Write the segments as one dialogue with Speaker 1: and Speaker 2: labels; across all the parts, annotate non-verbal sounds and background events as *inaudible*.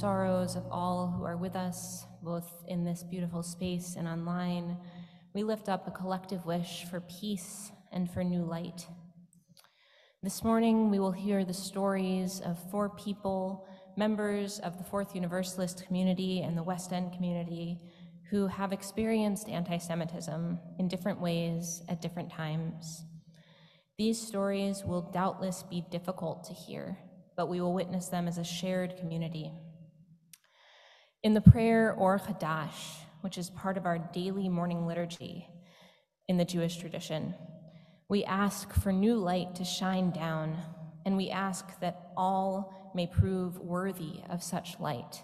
Speaker 1: sorrows of all who are with us, both in this beautiful space and online, we lift up a collective wish for peace and for new light. This morning, we will hear the stories of four people, members of the Fourth Universalist community and the West End community, who have experienced anti Semitism in different ways at different times. These stories will doubtless be difficult to hear, but we will witness them as a shared community. In the prayer or Hadash, which is part of our daily morning liturgy in the Jewish tradition, we ask for new light to shine down, and we ask that all may prove worthy of such light.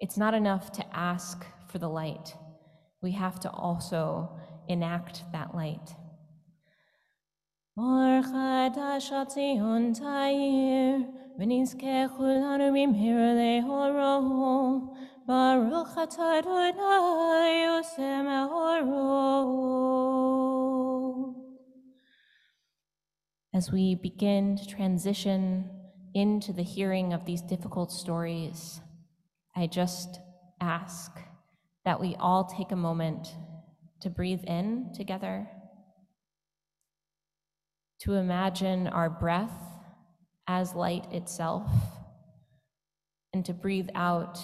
Speaker 1: It's not enough to ask for the light, we have to also enact that light. Or atzion Baruch Adonai As we begin to transition into the hearing of these difficult stories, I just ask that we all take a moment to breathe in together, to imagine our breath as light itself, and to breathe out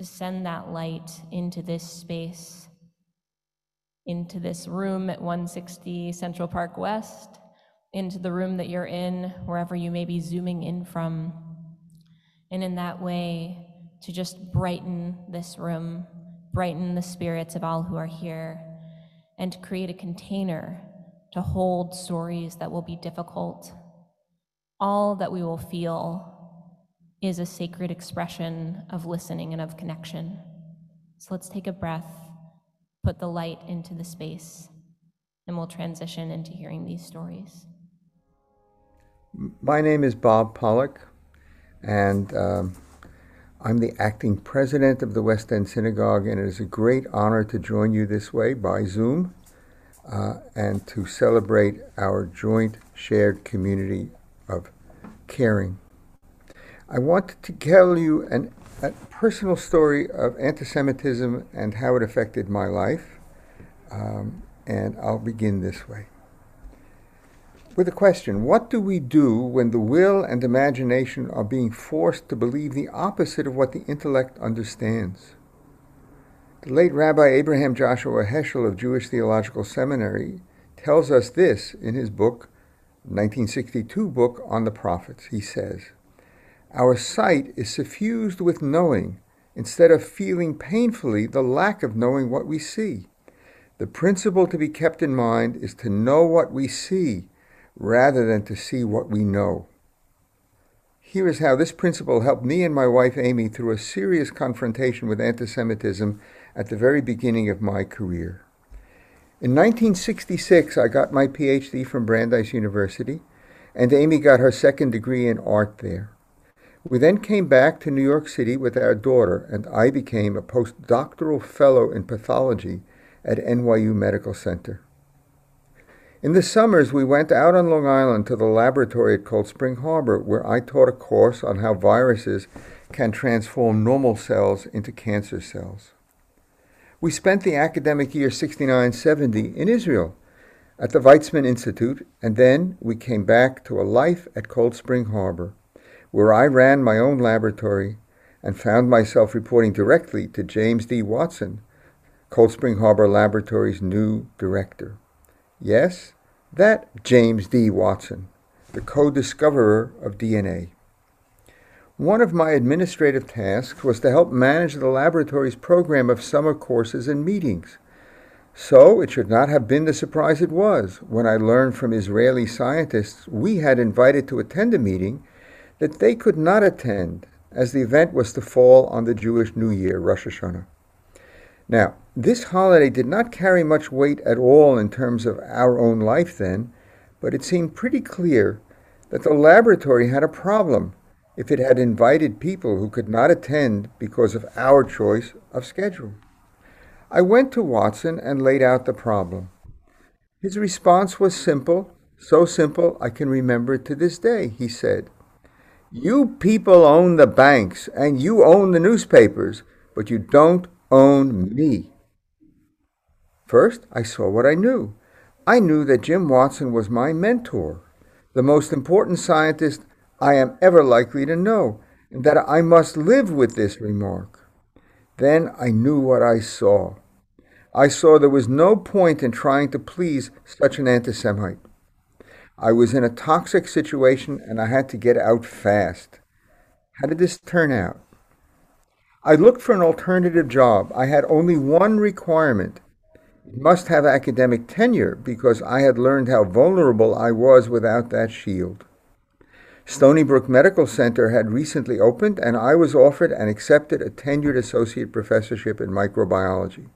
Speaker 1: to send that light into this space, into this room at 160 Central Park West, into the room that you're in, wherever you may be zooming in from. And in that way, to just brighten this room, brighten the spirits of all who are here, and create a container to hold stories that will be difficult. All that we will feel is a sacred expression of listening and of connection. So let's take a breath, put the light into the space, and we'll transition into hearing these stories.
Speaker 2: My name is Bob Pollack, and um, I'm the acting president of the West End Synagogue, and it is a great honor to join you this way by Zoom uh, and to celebrate our joint shared community of caring. I want to tell you an, a personal story of anti Semitism and how it affected my life, um, and I'll begin this way with a question What do we do when the will and imagination are being forced to believe the opposite of what the intellect understands? The late Rabbi Abraham Joshua Heschel of Jewish Theological Seminary tells us this in his book, 1962 book on the prophets. He says, Our sight is suffused with knowing instead of feeling painfully the lack of knowing what we see. The principle to be kept in mind is to know what we see rather than to see what we know. Here is how this principle helped me and my wife Amy through a serious confrontation with anti Semitism at the very beginning of my career. In 1966, I got my PhD from Brandeis University, and Amy got her second degree in art there. We then came back to New York City with our daughter, and I became a postdoctoral fellow in pathology at NYU Medical Center. In the summers, we went out on Long Island to the laboratory at Cold Spring Harbor, where I taught a course on how viruses can transform normal cells into cancer cells. We spent the academic year 69 70 in Israel at the Weizmann Institute, and then we came back to a life at Cold Spring Harbor, where I ran my own laboratory and found myself reporting directly to James D. Watson, Cold Spring Harbor Laboratory's new director. Yes, that James D. Watson, the co discoverer of DNA. One of my administrative tasks was to help manage the laboratory's program of summer courses and meetings. So it should not have been the surprise it was when I learned from Israeli scientists we had invited to attend a meeting that they could not attend as the event was to fall on the Jewish New Year, Rosh Hashanah. Now, this holiday did not carry much weight at all in terms of our own life then, but it seemed pretty clear that the laboratory had a problem if it had invited people who could not attend because of our choice of schedule. I went to Watson and laid out the problem. His response was simple, so simple I can remember it to this day. He said, You people own the banks and you own the newspapers, but you don't own me. First, I saw what I knew. I knew that Jim Watson was my mentor, the most important scientist I am ever likely to know, and that I must live with this remark. Then I knew what I saw. I saw there was no point in trying to please such an anti-Semite. I was in a toxic situation and I had to get out fast. How did this turn out? I looked for an alternative job. I had only one requirement. It must have academic tenure because I had learned how vulnerable I was without that shield. Stony Brook Medical Center had recently opened, and I was offered and accepted a tenured associate professorship in microbiology.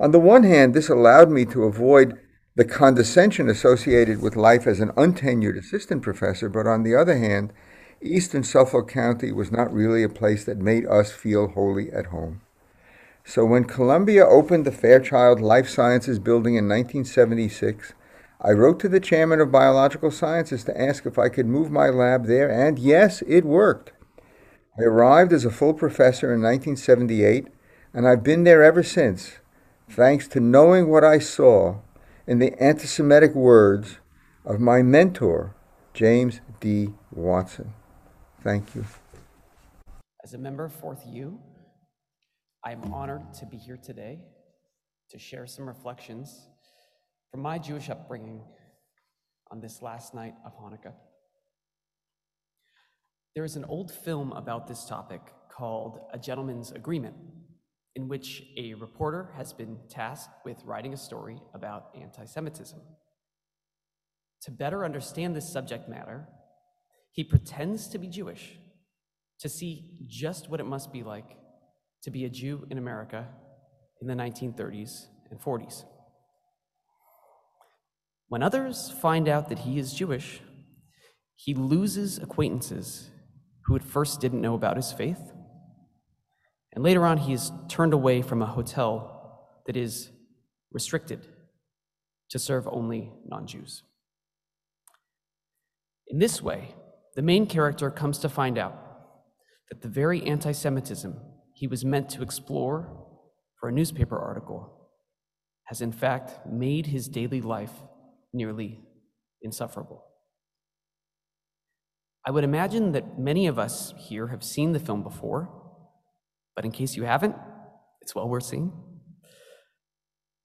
Speaker 2: On the one hand, this allowed me to avoid the condescension associated with life as an untenured assistant professor, but on the other hand, Eastern Suffolk County was not really a place that made us feel wholly at home. So when Columbia opened the Fairchild Life Sciences building in 1976, I wrote to the chairman of biological sciences to ask if I could move my lab there, and yes, it worked. I arrived as a full professor in 1978, and I've been there ever since, thanks to knowing what I saw in the anti Semitic words of my mentor, James D. Watson. Thank you.
Speaker 3: As a member of 4th U, I am honored to be here today to share some reflections from my Jewish upbringing on this last night of Hanukkah. There is an old film about this topic called A Gentleman's Agreement, in which a reporter has been tasked with writing a story about anti Semitism. To better understand this subject matter, he pretends to be Jewish to see just what it must be like to be a Jew in America in the 1930s and 40s. When others find out that he is Jewish, he loses acquaintances who at first didn't know about his faith. And later on, he is turned away from a hotel that is restricted to serve only non Jews. In this way, the main character comes to find out that the very anti Semitism he was meant to explore for a newspaper article has in fact made his daily life nearly insufferable. I would imagine that many of us here have seen the film before, but in case you haven't, it's well worth seeing.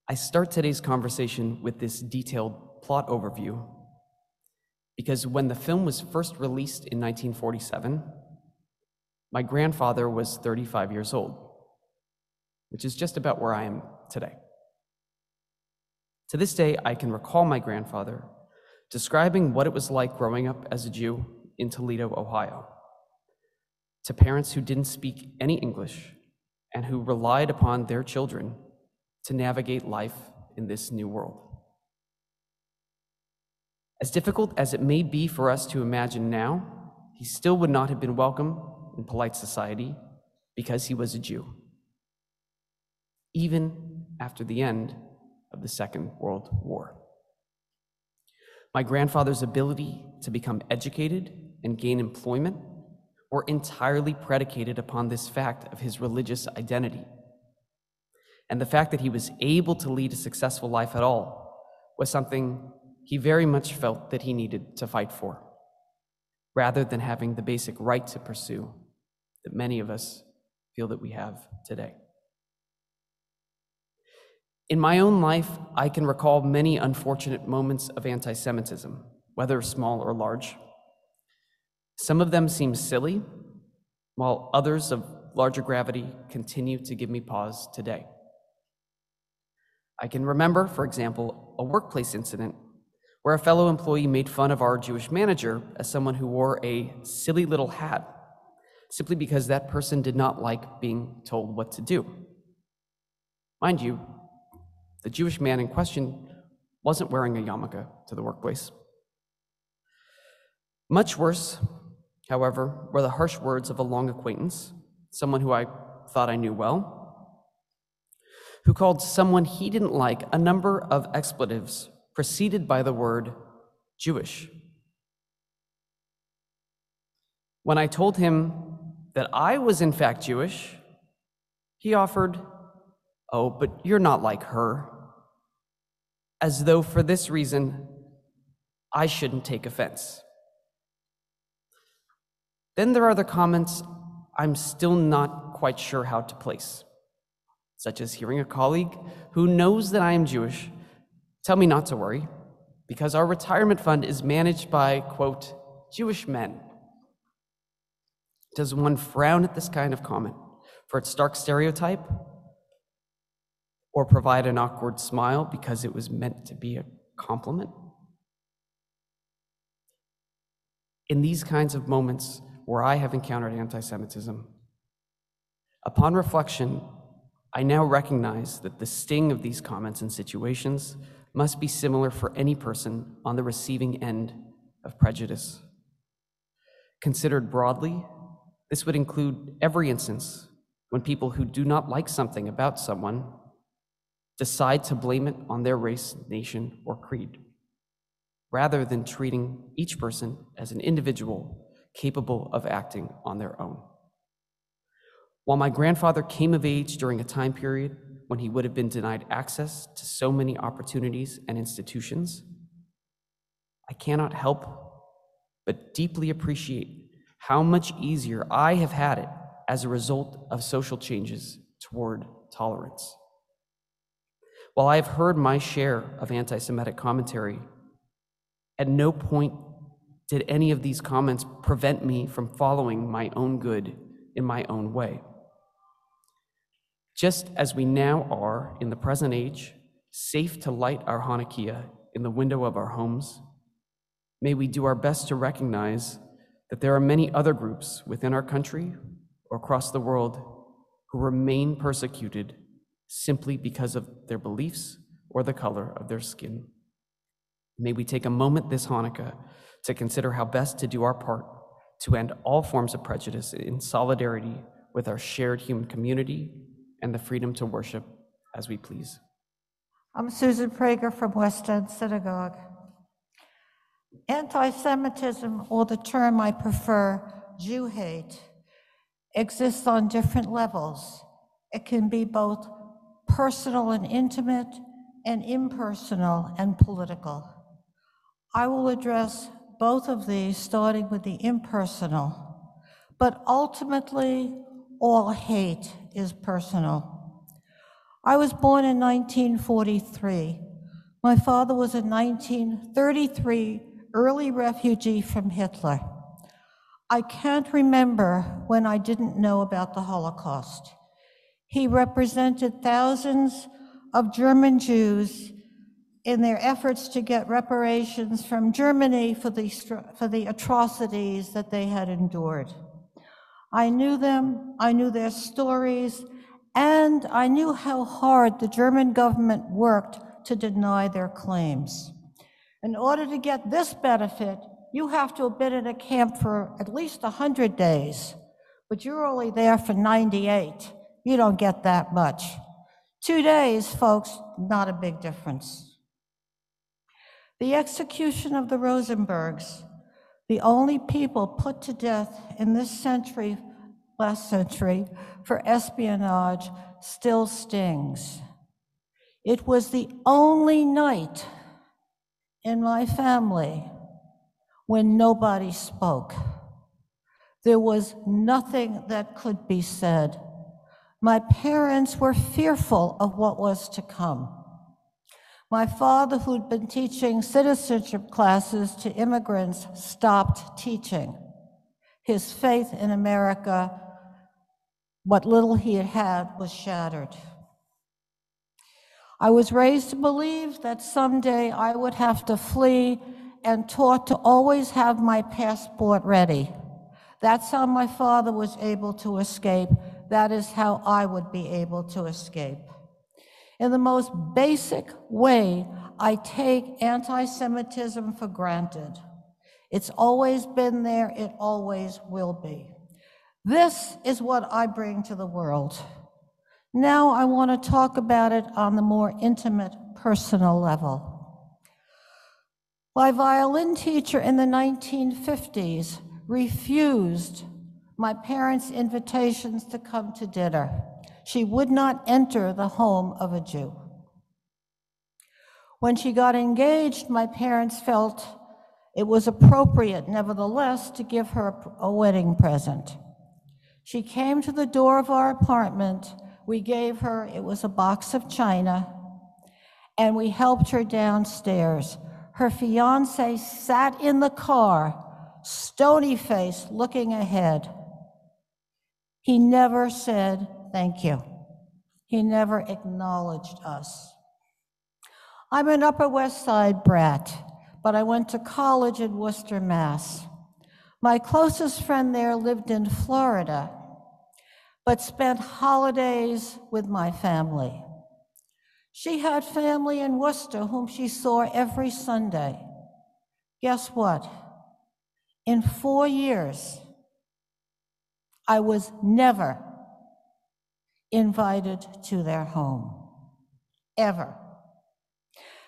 Speaker 3: I start today's conversation with this detailed plot overview because when the film was first released in 1947, my grandfather was 35 years old, which is just about where I am today. To this day, I can recall my grandfather describing what it was like growing up as a Jew in Toledo, Ohio, to parents who didn't speak any English and who relied upon their children to navigate life in this new world. As difficult as it may be for us to imagine now, he still would not have been welcome in polite society because he was a Jew, even after the end of the Second World War. My grandfather's ability to become educated and gain employment were entirely predicated upon this fact of his religious identity. And the fact that he was able to lead a successful life at all was something he very much felt that he needed to fight for, rather than having the basic right to pursue that many of us feel that we have today. In my own life, I can recall many unfortunate moments of anti Semitism, whether small or large. Some of them seem silly, while others of larger gravity continue to give me pause today. I can remember, for example, a workplace incident where a fellow employee made fun of our Jewish manager as someone who wore a silly little hat simply because that person did not like being told what to do. Mind you, the Jewish man in question wasn't wearing a yarmulke to the workplace. Much worse, however, were the harsh words of a long acquaintance, someone who I thought I knew well, who called someone he didn't like a number of expletives preceded by the word Jewish. When I told him that I was in fact Jewish, he offered, Oh, but you're not like her. As though for this reason, I shouldn't take offense. Then there are the comments I'm still not quite sure how to place, such as hearing a colleague who knows that I am Jewish tell me not to worry because our retirement fund is managed by, quote, Jewish men. Does one frown at this kind of comment for its stark stereotype? Or provide an awkward smile because it was meant to be a compliment? In these kinds of moments where I have encountered anti Semitism, upon reflection, I now recognize that the sting of these comments and situations must be similar for any person on the receiving end of prejudice. Considered broadly, this would include every instance when people who do not like something about someone decide to blame it on their race, nation, or creed, rather than treating each person as an individual capable of acting on their own. While my grandfather came of age during a time period when he would have been denied access to so many opportunities and institutions, I cannot help but deeply appreciate how much easier I have had it as a result of social changes toward tolerance. While I have heard my share of anti Semitic commentary, at no point did any of these comments prevent me from following my own good in my own way. Just as we now are in the present age, safe to light our Hanukkah in the window of our homes, may we do our best to recognize that there are many other groups within our country or across the world who remain persecuted simply because of their beliefs or the color of their skin. May we take a moment this Hanukkah to consider how best to do our part to end all forms of prejudice in solidarity with our shared human community and the freedom to worship as we please.
Speaker 4: I'm Susan Prager from West End Synagogue. Anti Semitism, or the term I prefer, Jew hate, exists on different levels. It can be both personal and intimate, and impersonal and political. I will address both of these, starting with the impersonal. But ultimately, all hate is personal. I was born in 1943. My father was a 1933 early refugee from Hitler. I can't remember when I didn't know about the Holocaust. He represented thousands of German Jews in their efforts to get reparations from Germany for the, for the atrocities that they had endured. I knew them, I knew their stories, and I knew how hard the German government worked to deny their claims. In order to get this benefit, you have to have been in a camp for at least 100 days, but you're only there for 98. You don't get that much. Two days, folks, not a big difference. The execution of the Rosenbergs, the only people put to death in this century, last century, for espionage, still stings. It was the only night in my family when nobody spoke. There was nothing that could be said. My parents were fearful of what was to come. My father, who'd been teaching citizenship classes to immigrants, stopped teaching. His faith in America, what little he had had, was shattered. I was raised to believe that someday I would have to flee and taught to always have my passport ready. That's how my father was able to escape. That is how I would be able to escape. In the most basic way, I take anti Semitism for granted. It's always been there, it always will be. This is what I bring to the world. Now I want to talk about it on the more intimate, personal level. My violin teacher in the 1950s refused my parents' invitations to come to dinner. She would not enter the home of a Jew. When she got engaged, my parents felt it was appropriate, nevertheless, to give her a wedding present. She came to the door of our apartment. We gave her, it was a box of china, and we helped her downstairs. Her fiance sat in the car, stony faced, looking ahead. He never said thank you. He never acknowledged us. I'm an Upper West Side brat, but I went to college in Worcester, Mass. My closest friend there lived in Florida, but spent holidays with my family. She had family in Worcester whom she saw every Sunday. Guess what? In four years, I was never invited to their home, ever.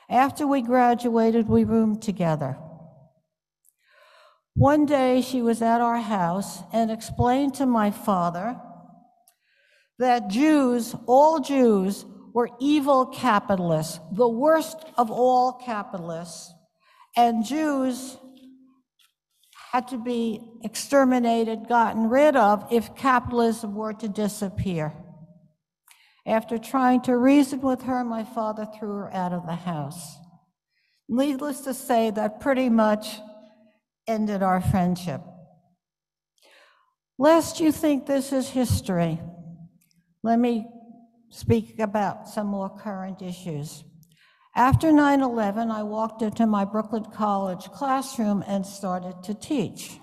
Speaker 4: After we graduated, we roomed together. One day she was at our house and explained to my father that Jews, all Jews, were evil capitalists, the worst of all capitalists, and Jews had to be exterminated, gotten rid of, if capitalism were to disappear. After trying to reason with her, my father threw her out of the house. Needless to say, that pretty much ended our friendship. Lest you think this is history, let me speak about some more current issues. After 9 11, I walked into my Brooklyn College classroom and started to teach.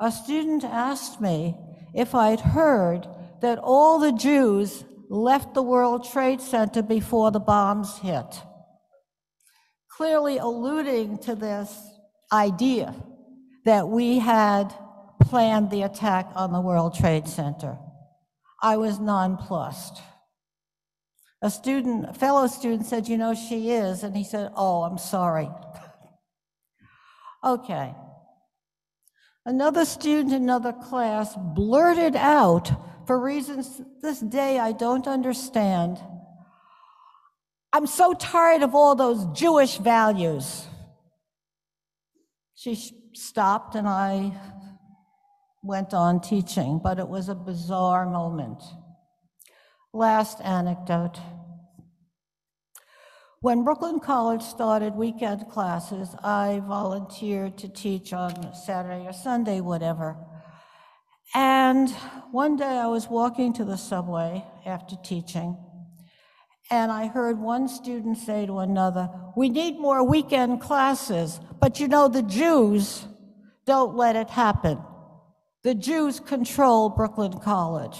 Speaker 4: A student asked me if I'd heard that all the Jews left the World Trade Center before the bombs hit, clearly alluding to this idea that we had planned the attack on the World Trade Center. I was nonplussed. A student, a fellow student said, You know, she is. And he said, Oh, I'm sorry. *laughs* okay. Another student in another class blurted out, for reasons this day I don't understand, I'm so tired of all those Jewish values. She stopped and I went on teaching, but it was a bizarre moment. Last anecdote. When Brooklyn College started weekend classes, I volunteered to teach on Saturday or Sunday, whatever. And one day I was walking to the subway after teaching, and I heard one student say to another, We need more weekend classes, but you know, the Jews don't let it happen. The Jews control Brooklyn College.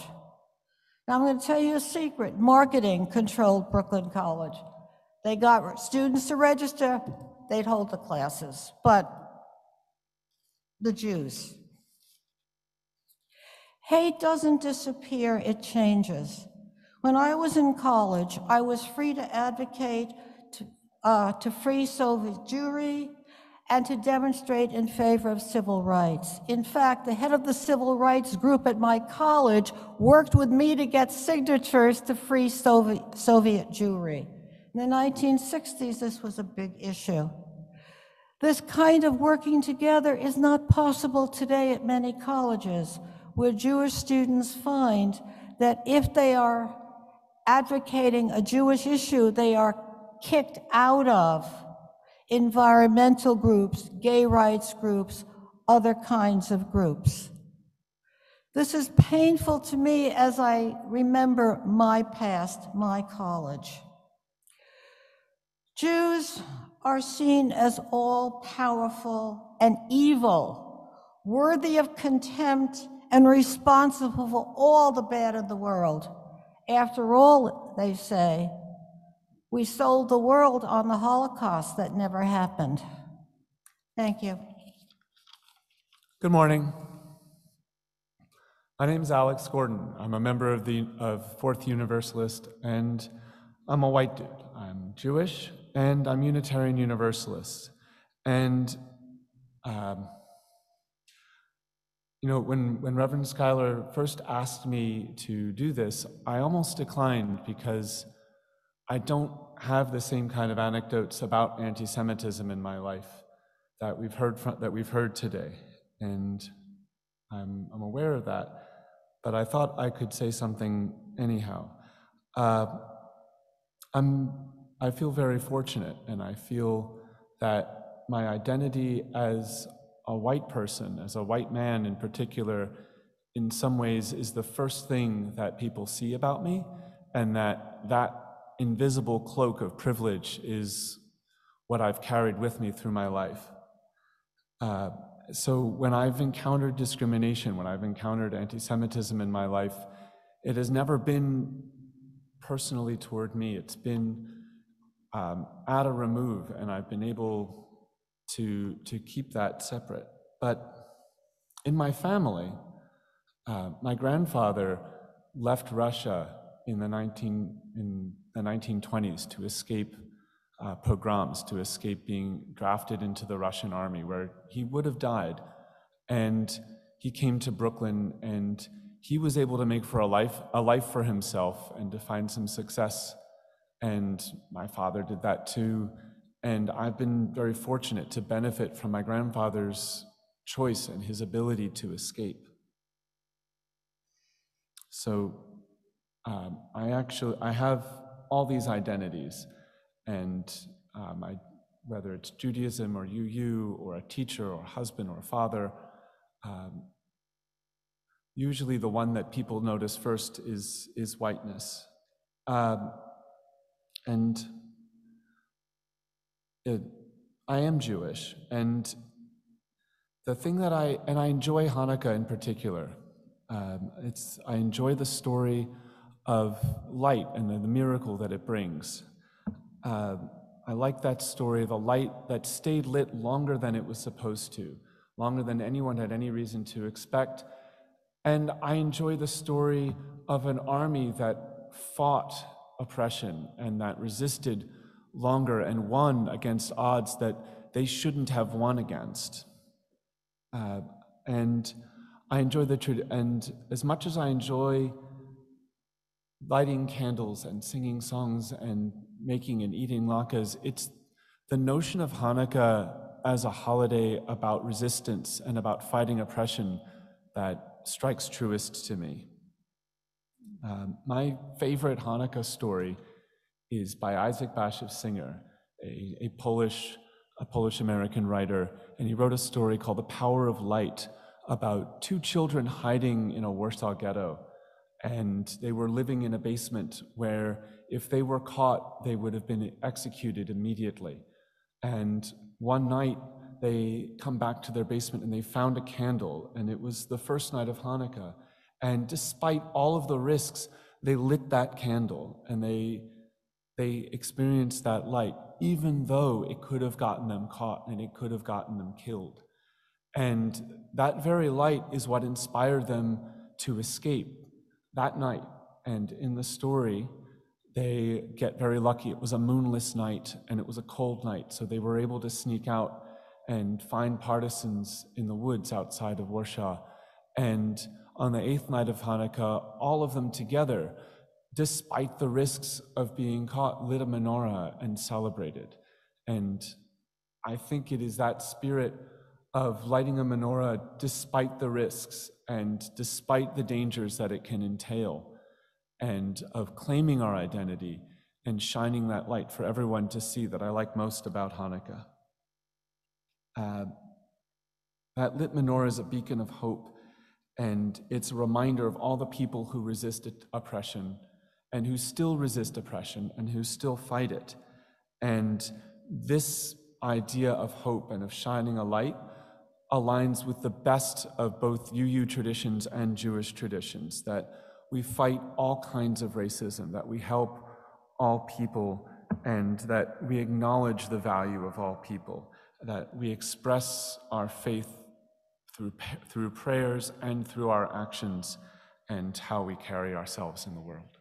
Speaker 4: Now, I'm going to tell you a secret marketing controlled Brooklyn College. They got students to register, they'd hold the classes, but the Jews. Hate doesn't disappear, it changes. When I was in college, I was free to advocate to, uh, to free Soviet Jewry and to demonstrate in favor of civil rights. In fact, the head of the civil rights group at my college worked with me to get signatures to free Soviet, Soviet Jewry. In the 1960s, this was a big issue. This kind of working together is not possible today at many colleges, where Jewish students find that if they are advocating a Jewish issue, they are kicked out of environmental groups, gay rights groups, other kinds of groups. This is painful to me as I remember my past, my college. Jews are seen as all powerful and evil, worthy of contempt and responsible for all the bad in the world. After all, they say, we sold the world on the Holocaust that never happened. Thank you.
Speaker 5: Good morning. My name is Alex Gordon. I'm a member of the of Fourth Universalist, and I'm a white dude. I'm Jewish, and I'm Unitarian Universalist. And um, you know, when, when Reverend Schuyler first asked me to do this, I almost declined because I don't have the same kind of anecdotes about anti-Semitism in my life that we've heard from, that we've heard today, and I'm, I'm aware of that. But I thought I could say something anyhow. Uh, I'm, I feel very fortunate, and I feel that my identity as a white person, as a white man in particular, in some ways is the first thing that people see about me, and that that invisible cloak of privilege is what I've carried with me through my life. Uh, so when I've encountered discrimination, when I've encountered anti Semitism in my life, it has never been personally toward me. It's been um, at a remove, and I've been able to, to keep that separate. But in my family, uh, my grandfather left Russia in the, 19, in the 1920s to escape uh, pogroms, to escape being drafted into the Russian army, where he would have died. And he came to Brooklyn and he was able to make for a life, a life for himself and to find some success. And my father did that too. And I've been very fortunate to benefit from my grandfather's choice and his ability to escape. So um, I actually I have all these identities, and um, I, whether it's Judaism or UU or a teacher or a husband or a father, um, usually the one that people notice first is is whiteness, um, I am Jewish, and the thing that I and I enjoy Hanukkah in particular. Um, it's I enjoy the story of light and the, the miracle that it brings. Uh, I like that story of a light that stayed lit longer than it was supposed to, longer than anyone had any reason to expect. And I enjoy the story of an army that fought oppression and that resisted longer and won against odds that they shouldn't have won against. Uh, and I enjoy the truth. And as much as I enjoy lighting candles and singing songs and making and eating latkes, it's the notion of Hanukkah as a holiday about resistance and about fighting oppression that strikes truest to me. Um, my favorite Hanukkah story is by Isaac Bashevis Singer, a, a Polish a Polish American writer, and he wrote a story called The Power of Light about two children hiding in a Warsaw ghetto. And they were living in a basement where, if they were caught, they would have been executed immediately. And one night, they come back to their basement and they found a candle, and it was the first night of Hanukkah. And despite all of the risks, they lit that candle and they, they experienced that light even though it could have gotten them caught and it could have gotten them killed. And that very light is what inspired them to escape that night. And in the story, they get very lucky. It was a moonless night and it was a cold night, so they were able to sneak out and find partisans in the woods outside of Warsaw. And on the eighth night of Hanukkah, all of them together despite the risks of being caught, lit a menorah and celebrated. And I think it is that spirit of lighting a menorah despite the risks and despite the dangers that it can entail, and of claiming our identity and shining that light for everyone to see that I like most about Hanukkah. Uh, that lit menorah is a beacon of hope, and it's a reminder of all the people who resisted oppression and who still resist oppression and who still fight it. And this idea of hope and of shining a light aligns with the best of both UU traditions and Jewish traditions that we fight all kinds of racism, that we help all people, and that we acknowledge the value of all people, that we express our faith through, through prayers and through our actions and how we carry ourselves in the world.